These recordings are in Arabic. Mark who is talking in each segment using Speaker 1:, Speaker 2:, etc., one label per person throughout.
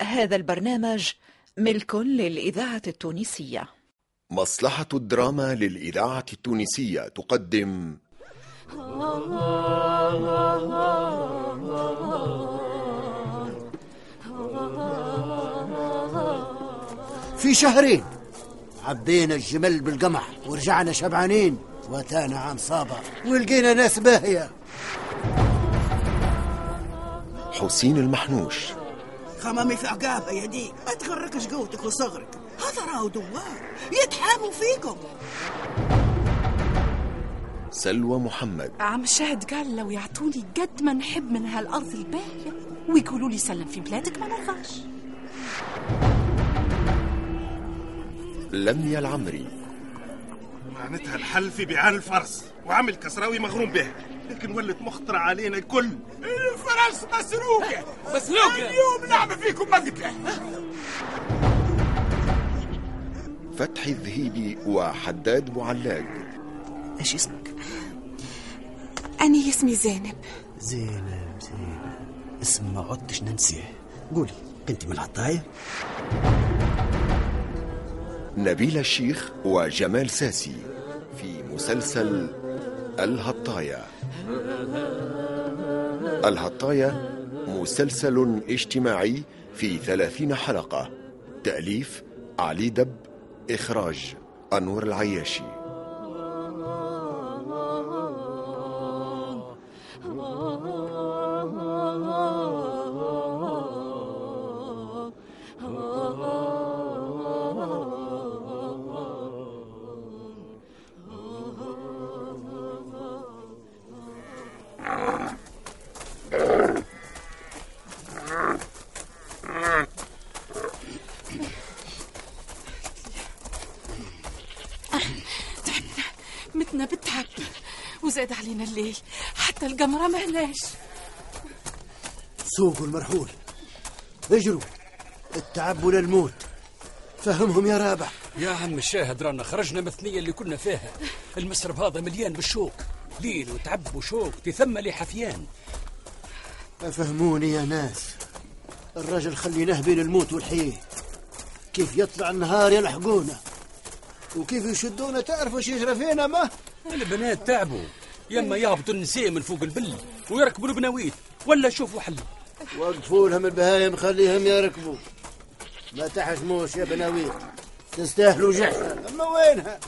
Speaker 1: هذا البرنامج ملك للإذاعة التونسية.
Speaker 2: مصلحة الدراما للإذاعة التونسية تقدم.
Speaker 3: في شهرين عبينا الجمل بالقمح ورجعنا شبعانين واتانا عام صابر ولقينا ناس باهية.
Speaker 2: حسين المحنوش.
Speaker 4: خمامي في عقابة يا دي ما تغركش قوتك وصغرك. هذا راهو دوار. يتحاموا فيكم.
Speaker 2: سلوى محمد.
Speaker 5: عم الشاهد قال لو يعطوني قد ما نحب من هالأرض الباهية ويقولوا لي سلم في بلادك ما نرضاش.
Speaker 2: لميا العمري.
Speaker 6: معناتها الحل في بيعان الفرس وعمل كسراوي مغروم به. لكن ولت مخطرة علينا الكل. الفرس مسروقة. مسروقة اليوم نعمل فيكم مذكة
Speaker 2: فتحي الذهيبي وحداد معلاق.
Speaker 3: إيش اسمك؟
Speaker 5: أنا اسمي زينب.
Speaker 3: زينب زينب. اسم ما عدتش ننسيه. قولي انت من العطاية؟
Speaker 2: نبيل الشيخ وجمال ساسي في مسلسل الهطاية الهطاية مسلسل اجتماعي في ثلاثين حلقة. تأليف علي دب إخراج أنور العياشي.
Speaker 5: وزاد علينا الليل. حتى القمرة ما هناش
Speaker 3: سوقوا المرحول. اجروا. التعب ولا الموت. فهمهم يا رابح.
Speaker 7: يا عم الشاهد رانا خرجنا من الثنية اللي كنا فيها. المسرب هذا مليان بالشوك. ليل وتعب وشوك تثمى لي حفيان
Speaker 3: فهموني يا ناس. الرجل خليناه بين الموت والحياة. كيف يطلع النهار يلحقونا وكيف يشدونا؟ تعرفوا شو يجرى فينا ما؟
Speaker 7: البنات تعبوا. يما يهبطوا النساء من فوق البل ويركبوا البناويت ولا شوفوا حل
Speaker 3: وقفوا لهم البهايم خليهم يركبوا ما تحشموش يا بناويت تستاهلوا جحفة. أما وينها؟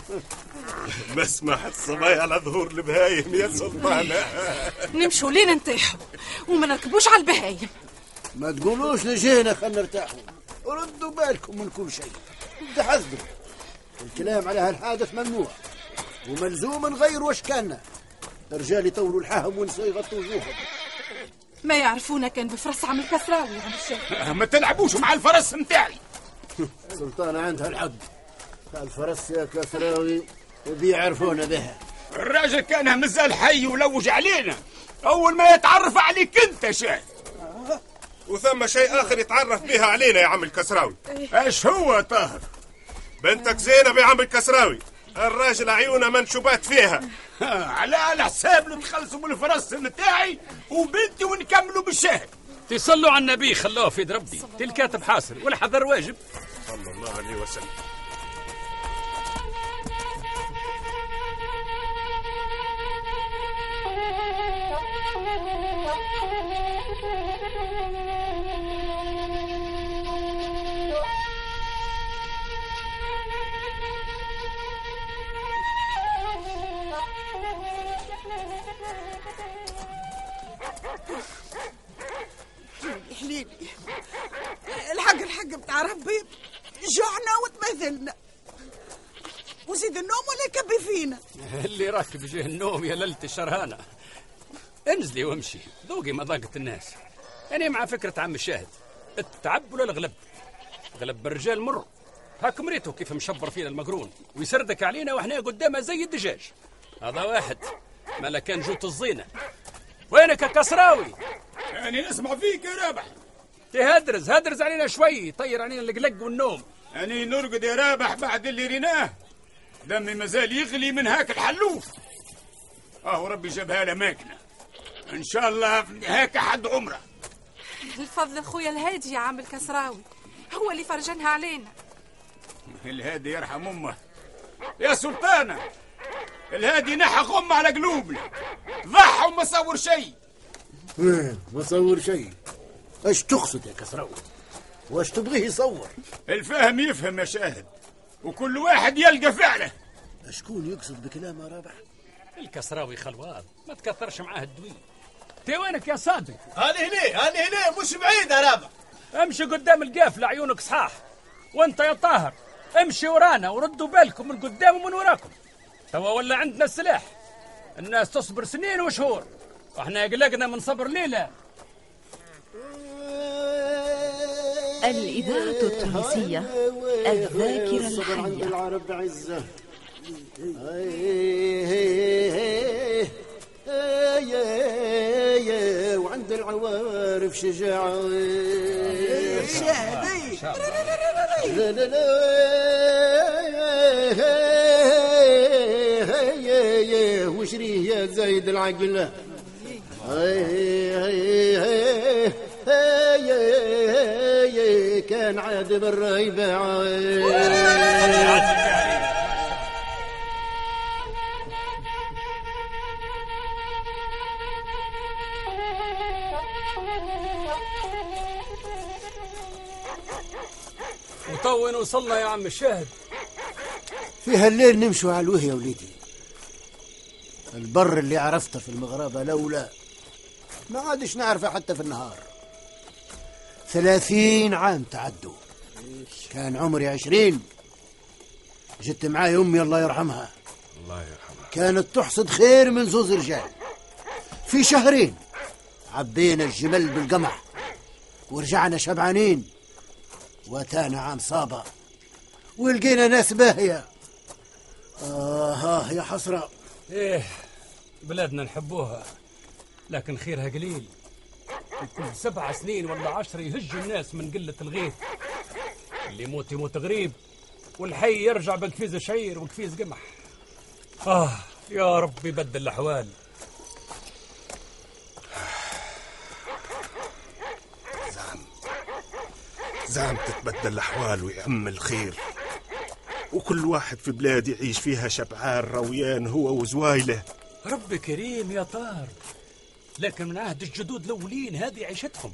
Speaker 6: مسمح الصبايا على ظهور البهايم يا سلطانة
Speaker 5: نمشوا لين نطيحوا وما نركبوش على البهايم.
Speaker 3: ما تقولوش لجينا خلنا نرتاحوا ردوا بالكم من كل شيء. تحذروا. الكلام على هالحادث ممنوع وملزوم نغير واش كان. الرجال يطولوا الحهم ونساء يغطوا وجوههم
Speaker 5: ما يعرفونا كان بفرس عم الكسراوي يا عم الشاهد
Speaker 6: ما تلعبوش مع الفرس متاعي.
Speaker 3: سلطانة عندها الحق الفرس يا كسراوي بيعرفونا بها.
Speaker 6: الراجل كان مازال حي ولوج علينا. أول ما يتعرف عليك أنت شاه وثم شيء آخر يتعرف بها علينا يا عم الكسراوي. إيش هو طاهر؟ بنتك زينب يا عم الكسراوي. الراجل عيونه منشوبات فيها. على على حساب نتخلصوا من الفرس نتاعي وبنتي ونكملوا بالشاهد
Speaker 7: تصلوا على النبي خلوه في يد ربي. الكاتب حاصر والحذر واجب.
Speaker 6: صلى الله عليه وسلم.
Speaker 4: حليلي الحق الحق بتاع ربي. جوعنا وتمثلنا. وزيد النوم ولا يكبي فينا؟
Speaker 7: اللي راكب جه النوم يا ليلة الشرهانة انزلي وامشي. ذوقي مذاقة الناس. أنا مع فكرة عم الشاهد. التعب ولا الغلب؟ غلب الرجال مر. هاك مريته كيف مشبر فينا المقرون ويسردك علينا وإحنا قدامه زي الدجاج. هذا واحد. ما كان جوت الزينة. وينك يا كسراوي؟
Speaker 6: يعني نسمع فيك يا رابح.
Speaker 7: تهدرز هدرز علينا شوي. طير علينا القلق والنوم.
Speaker 6: يعني نرقد يا رابح بعد اللي ريناه. دمي مازال يغلي من هاك الحلوف. آه ربي جابها لنا ماكله إن شاء الله هاك حد عمره.
Speaker 5: الفضل خويا الهادي يا عم الكسراوي هو اللي فرجنها علينا.
Speaker 6: الهادي يرحم أمه. يا سلطانة الهادي نحى غم على قلوبنا. ضحى وما صور شيء.
Speaker 3: ما صور شيء. إيش تقصد يا كسراوي واش تبغيه يصور؟
Speaker 6: الفاهم يفهم يا شاهد وكل واحد يلقى فعله.
Speaker 3: شكون يقصد بكلامه رابح؟
Speaker 7: الكسراوي خلوان ما تكثرش معاه الدوي تي وينك يا صادق؟
Speaker 8: هاني هنا هاني هنا مش بعيد يا رابع.
Speaker 7: امشي قدام القافلة عيونك صحاح وانت يا طاهر. امشي ورانا وردوا بالكم من قدام ومن وراكم. توا ولا عندنا السلاح. الناس تصبر سنين وشهور. وإحنا قلقنا من صبر ليلة.
Speaker 1: الإذاعة التونسية الذاكرة الحية.
Speaker 3: العرب عزة وعند العوارف شجاعة وشريه يا زايد العقل. كان عاد بالريبة
Speaker 7: وتو وين وصلنا يا عم الشاهد.
Speaker 3: في هالليل نمشوا على الوهي يا وليدي. البر اللي عرفته في المغربة لولا ما عادش نعرفه حتى في النهار. ثلاثين عام تعدوا. كان عمري عشرين. جت معاي أمي الله يرحمها.
Speaker 6: الله يرحمه
Speaker 3: كانت تحصد خير من زوز رجال. في شهرين عبينا الجمل بالقمح ورجعنا شبعانين واتانا عام صابة ولقينا ناس باهية. آه, آه يا حسرة.
Speaker 7: إيه بلادنا نحبوها لكن خيرها قليل. كل سبع سنين ولا عشر يهجوا الناس من قلة الغيث. اللي يموت يموت غريب والحي يرجع بقفيز شعير وقفيز قمح. آه يا رب يبدل الأحوال.
Speaker 9: زعم. تتبدل الأحوال ويعم الخير. وكل واحد في بلاد يعيش فيها شبعان رويان هو وزوايله.
Speaker 7: رب كريم يا طار. لكن من عهد الجدود الأولين هذه عيشتهم.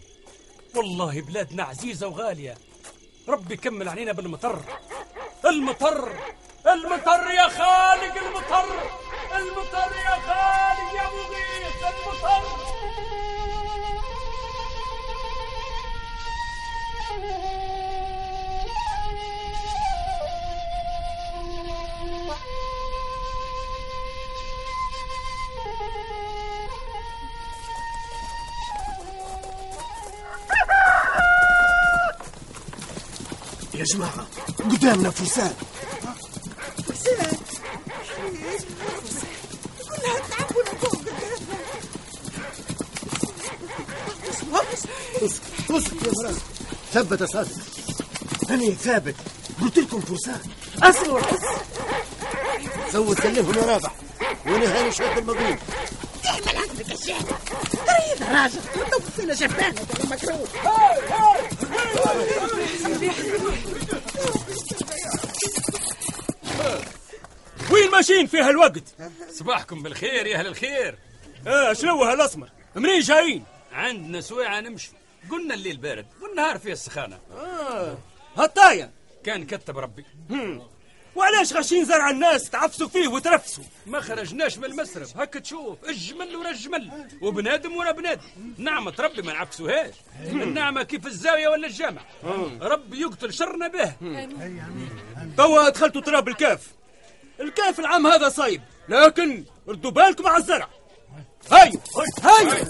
Speaker 7: والله بلادنا عزيزة وغالية. ربي يكمل علينا بالمطر. المطر! المطر يا خالق المطر! المطر يا خالق يا مغيث المطر!
Speaker 3: يا جماعة. قدامنا فرسان.
Speaker 4: كلها تعبوا فوق
Speaker 3: اسكت اسكت يا فراس ثبت صادق أنا ثابت. قلت لكم فرسان. أسرعوا زود سلمهم يا رابح. وأنا هاني شاد المضيف
Speaker 4: تعمل عندك الشهد قريب يا راجل نطب فينا شبانك يا مكروه.
Speaker 8: وين ماشيين في هالوقت؟
Speaker 7: صباحكم بالخير يا أهل الخير.
Speaker 8: آه شنو هالأسمر؟ منين جايين؟
Speaker 7: عندنا سويعة نمشي. قلنا الليل بارد والنهار فيه السخانة.
Speaker 8: هالطاية.
Speaker 7: كان كتب ربي.
Speaker 8: وعلاش غاشين زرع الناس تعفسوا فيه وترفسوا؟
Speaker 7: ما خرجناش من المسرب. هكا تشوف الجمل ورا الجمل. وبنادم ورا بنادم. نعمة ربي ما نعكسوهاش النعمة كيف الزاوية ولا الجامع. ربي يقتل شرنا به.
Speaker 8: توا دخلتوا تراب الكاف. الكاف العام هذا صايب. لكن ردوا بالكم على الزرع. هاي! هاي!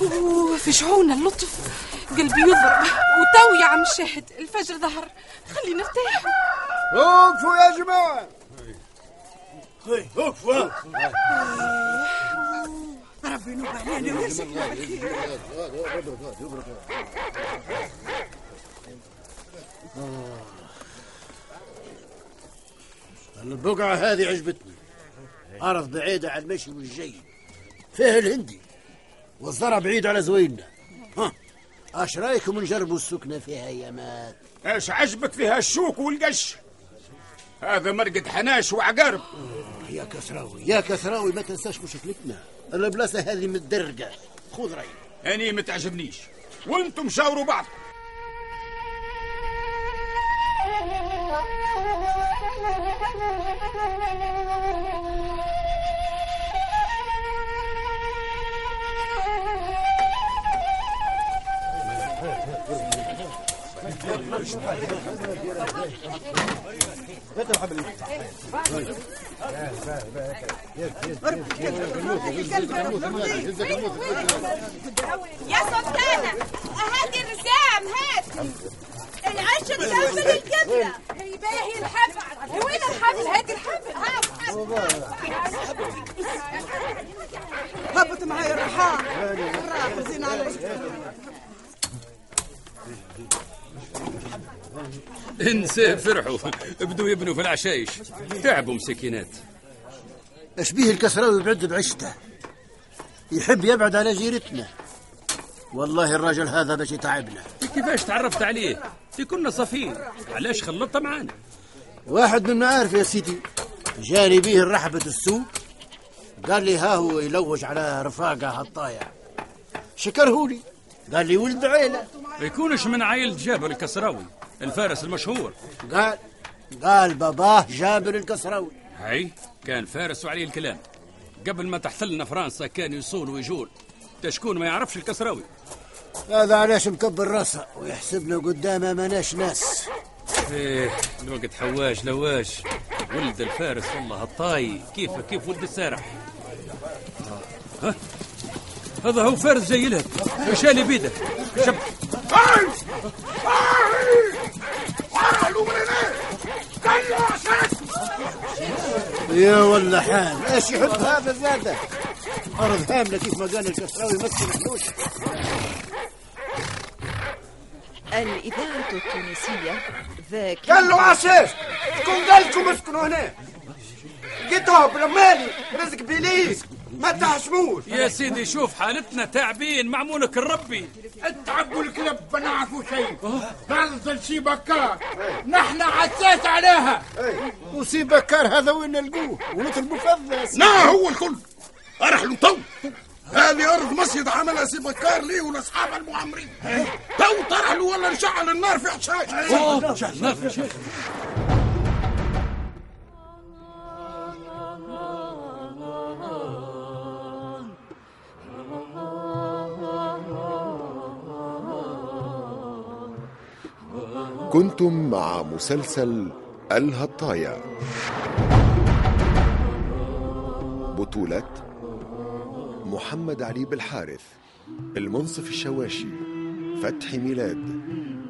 Speaker 5: أوه، في شعون اللطف. قلبي يضرب وتو يا عم الشاهد الفجر ظهر. خلي نرتاح.
Speaker 3: وقفوا يا جماعة.
Speaker 8: وقفوا.
Speaker 4: ربي ينوب علينا. بالخير
Speaker 3: البقعة هذه عجبتني. أرض بعيدة عن المشي والجي فيها الهندي. والزرع بعيد على زويننا. اش رايكم نجربوا السكنة فيها يا مات
Speaker 6: إيش عجبك فيها الشوك والقش؟ هذا مرقد حناش وعقارب
Speaker 3: يا كسراوي يا كسراوي ما تنساش مشكلتنا البلاصة هذه متدرقة. خذ رأيي
Speaker 6: أني ما تعجبنيش. وأنتم شاوروا بعض.
Speaker 10: يا
Speaker 7: فرحوا. بدوا يبنوا في العشايش. تعبوا مسكينات.
Speaker 3: اش بيه الكسراوي يبعد بعشته. يحب يبعد على جيرتنا. والله الراجل هذا باش يتعبنا.
Speaker 7: كيفاش تعرفت عليه؟ في كنا صفين علاش خلطت معانا؟
Speaker 3: واحد من المعارف يا سيدي. جاني بيه رحبة السوق. قال لي ها هو يلوج على رفاقة هالطايع. شكرهولي. قال لي ولد عيلة.
Speaker 7: يكونش من عائلة جابر الكسراوي. الفارس المشهور.
Speaker 3: قال قال باباه جابر الكسراوي
Speaker 7: هاي كان فارس وعليه الكلام. قبل ما تحتلنا فرنسا كان يصول ويجول. تشكون ما يعرفش الكسراوي
Speaker 3: هذا علاش مكبر راسه ويحسبنا قدامه ماناش ناس.
Speaker 7: إيه الوقت حواش لواش ولد الفارس والله الطاي كيف كيف ولد السارح؟ ها؟ هذا هو فارس جاي لك مشالي بيده شب
Speaker 3: يا ولا حال. إيش يحب هذا زاده؟ أرض هاملة كيف ما قال الكسراوي مسكن فلوس
Speaker 1: الإذاعة التونسية ذاك
Speaker 11: قال له عشاش شكون قال لكم اسكنوا هنا. لقيتوها بالمالي رزق بليس ما تحشموش
Speaker 7: يا سيدي شوف حالتنا تعبين معمولك الربي.
Speaker 11: التعب والكلب ما نعرفوا شيء. ننزل شي بكار. نحن عساس عليها.
Speaker 3: وسي بكار هذا وين نلقوه؟ ونطلبوا فضة
Speaker 9: نا هو الكل. ارحلوا تو. هذه أرض مسجد عملها سي بكار لي ولأصحاب المعمرين. تو ترحلوا ولا نشعل النار في عشاش.
Speaker 7: شعلنا في شيخ
Speaker 2: كنتم مع مسلسل الهطايا بطولة محمد علي بالحارث المنصف الشواشي فتحي ميلاد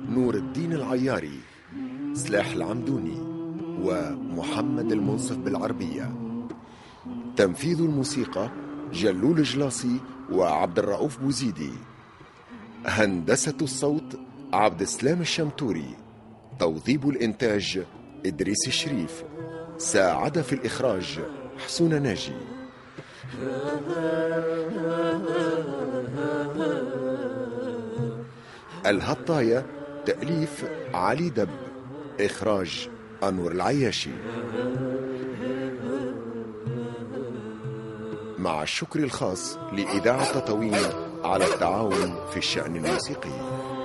Speaker 2: نور الدين العياري سلاح العمدوني ومحمد المنصف بالعربية. تنفيذ الموسيقى جلول جلاصي وعبد الرؤوف بوزيدي. هندسة الصوت عبد السلام الشمتوري. توظيب الإنتاج إدريس الشريف. ساعد في الإخراج حسون ناجي. الهطاية تأليف علي دب. إخراج أنور العياشي. مع الشكر الخاص لإذاعة تطاوين على التعاون في الشأن الموسيقي.